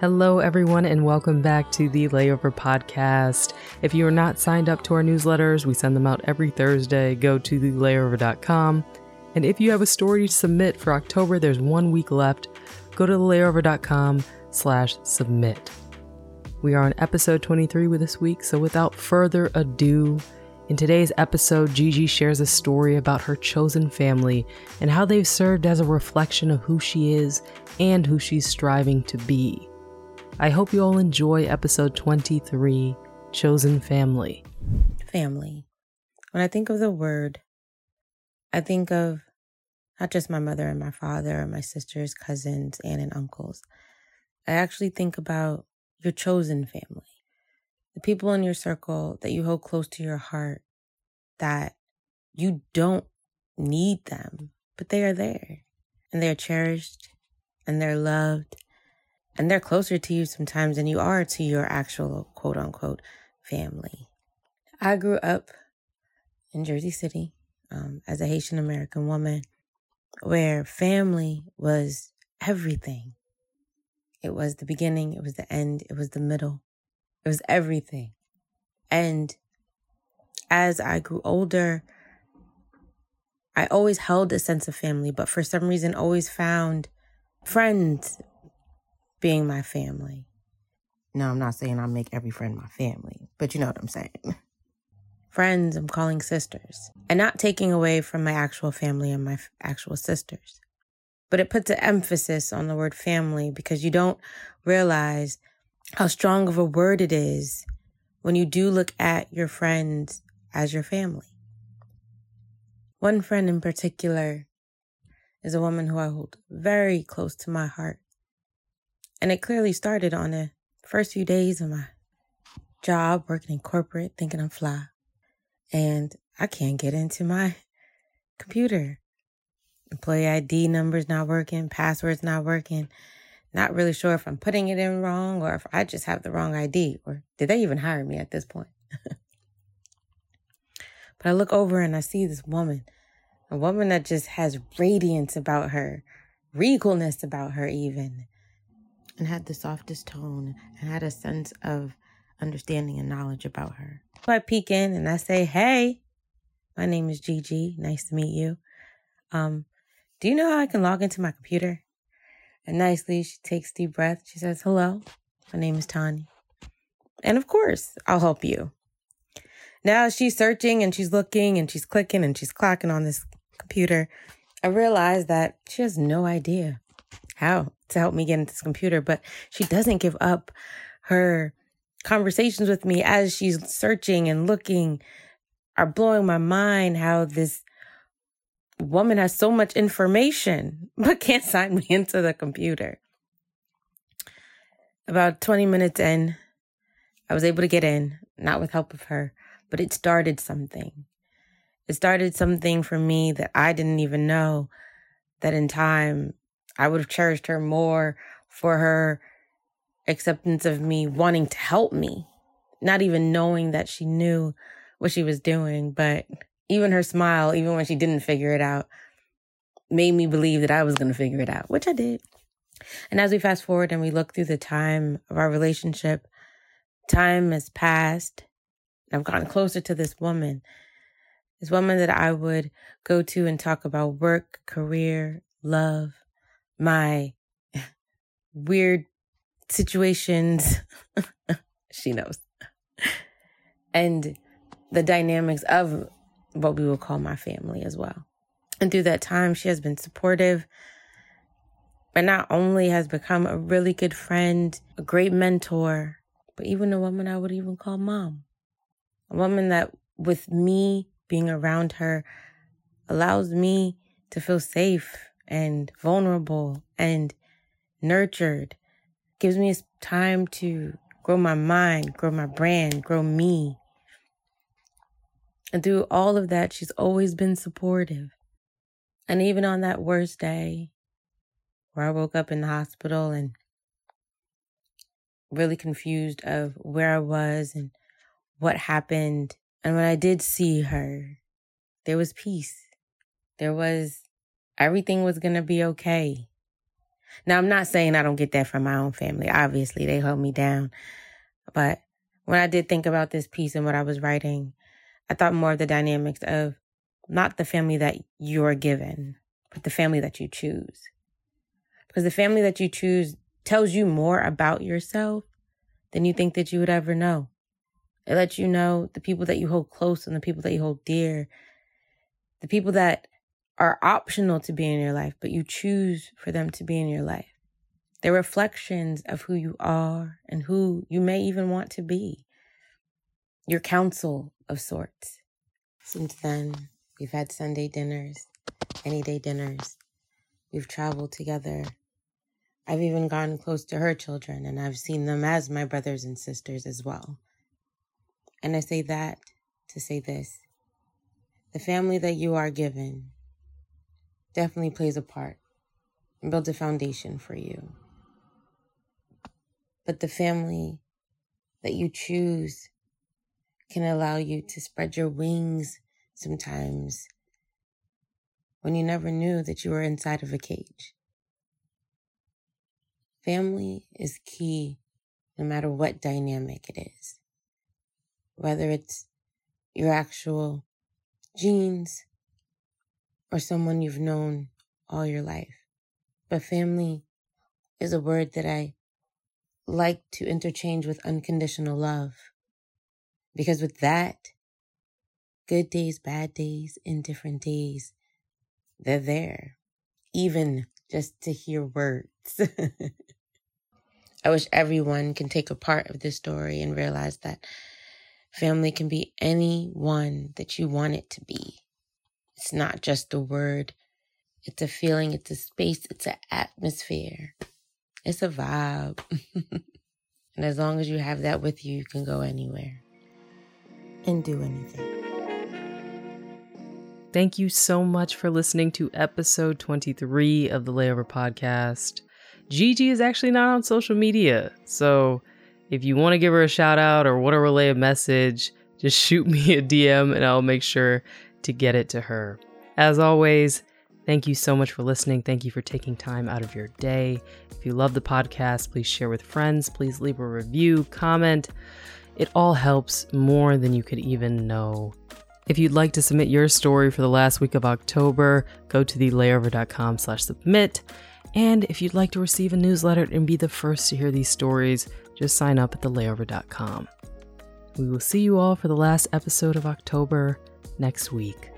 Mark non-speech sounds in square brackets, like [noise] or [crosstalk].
Hello, everyone, and welcome back to the Layover Podcast. If you are not signed up to our newsletters, we send them out every Thursday. Go to thelayover.com. And if you have a story to submit for October, there's one week left. Go to thelayover.com slash submit. We are on episode 23 with this week, so without further ado, in today's episode, Gigi shares a story about her chosen family and how they've served as a reflection of who she is and who she's striving to be. I hope you all enjoy episode 23 Chosen Family. Family. When I think of the word, I think of not just my mother and my father, or my sisters, cousins, aunt, and uncles. I actually think about your chosen family, the people in your circle that you hold close to your heart, that you don't need them, but they are there and they're cherished and they're loved and they're closer to you sometimes than you are to your actual quote unquote family. I grew up in Jersey City um, as a Haitian American woman where family was everything. It was the beginning, it was the end, it was the middle, it was everything. And as I grew older, I always held a sense of family, but for some reason, always found friends being my family. No, I'm not saying I make every friend my family, but you know what I'm saying. Friends, I'm calling sisters, and not taking away from my actual family and my actual sisters. But it puts an emphasis on the word family because you don't realize how strong of a word it is when you do look at your friends as your family. One friend in particular is a woman who I hold very close to my heart. And it clearly started on the first few days of my job working in corporate, thinking I'm fly. And I can't get into my computer. Employee ID number's not working, password's not working. Not really sure if I'm putting it in wrong or if I just have the wrong ID or did they even hire me at this point? [laughs] but I look over and I see this woman, a woman that just has radiance about her, regalness about her, even and had the softest tone and had a sense of understanding and knowledge about her. So I peek in and I say, Hey, my name is Gigi. Nice to meet you. Um, do you know how I can log into my computer? And nicely, she takes deep breath. She says, Hello, my name is Tani. And of course, I'll help you. Now she's searching and she's looking and she's clicking and she's clocking on this computer. I realize that she has no idea how to help me get into this computer, but she doesn't give up her conversations with me as she's searching and looking are blowing my mind how this woman has so much information [laughs] but can't sign me into the computer. About 20 minutes in, I was able to get in, not with help of her, but it started something. It started something for me that I didn't even know that in time I would have cherished her more for her acceptance of me wanting to help me, not even knowing that she knew what she was doing. But even her smile, even when she didn't figure it out, made me believe that I was going to figure it out, which I did. And as we fast forward and we look through the time of our relationship, time has passed. I've gotten closer to this woman, this woman that I would go to and talk about work, career, love, my weird situations. [laughs] she knows. And the dynamics of what we will call my family as well. And through that time, she has been supportive, but not only has become a really good friend, a great mentor, but even a woman I would even call mom. A woman that, with me being around her, allows me to feel safe and vulnerable and nurtured. Gives me time to grow my mind, grow my brand, grow me. And through all of that, she's always been supportive. And even on that worst day where I woke up in the hospital and really confused of where I was and what happened. And when I did see her, there was peace. There was everything was going to be okay. Now, I'm not saying I don't get that from my own family. Obviously, they hold me down. But when I did think about this piece and what I was writing, I thought more of the dynamics of not the family that you're given, but the family that you choose. Because the family that you choose tells you more about yourself than you think that you would ever know. It lets you know the people that you hold close and the people that you hold dear, the people that are optional to be in your life, but you choose for them to be in your life. They're reflections of who you are and who you may even want to be. Your counsel of sorts. Since then, we've had Sunday dinners, any day dinners. We've traveled together. I've even gone close to her children, and I've seen them as my brothers and sisters as well. And I say that to say this the family that you are given definitely plays a part and builds a foundation for you. But the family that you choose can allow you to spread your wings sometimes when you never knew that you were inside of a cage. Family is key no matter what dynamic it is. Whether it's your actual genes or someone you've known all your life. But family is a word that I like to interchange with unconditional love. Because with that, good days, bad days, indifferent days, they're there, even just to hear words. [laughs] I wish everyone can take a part of this story and realize that family can be anyone that you want it to be. It's not just a word, it's a feeling, it's a space, it's an atmosphere, it's a vibe. [laughs] and as long as you have that with you, you can go anywhere and do anything. Thank you so much for listening to episode 23 of the Layover Podcast. Gigi is actually not on social media, so if you want to give her a shout out or want to relay a message, just [laughs] shoot me a DM and I'll make sure to get it to her. As always, thank you so much for listening. Thank you for taking time out of your day. If you love the podcast, please share with friends. Please leave a review, comment. It all helps more than you could even know. If you'd like to submit your story for the last week of October, go to thelayover.com slash submit. And if you'd like to receive a newsletter and be the first to hear these stories, just sign up at thelayover.com. We will see you all for the last episode of October next week.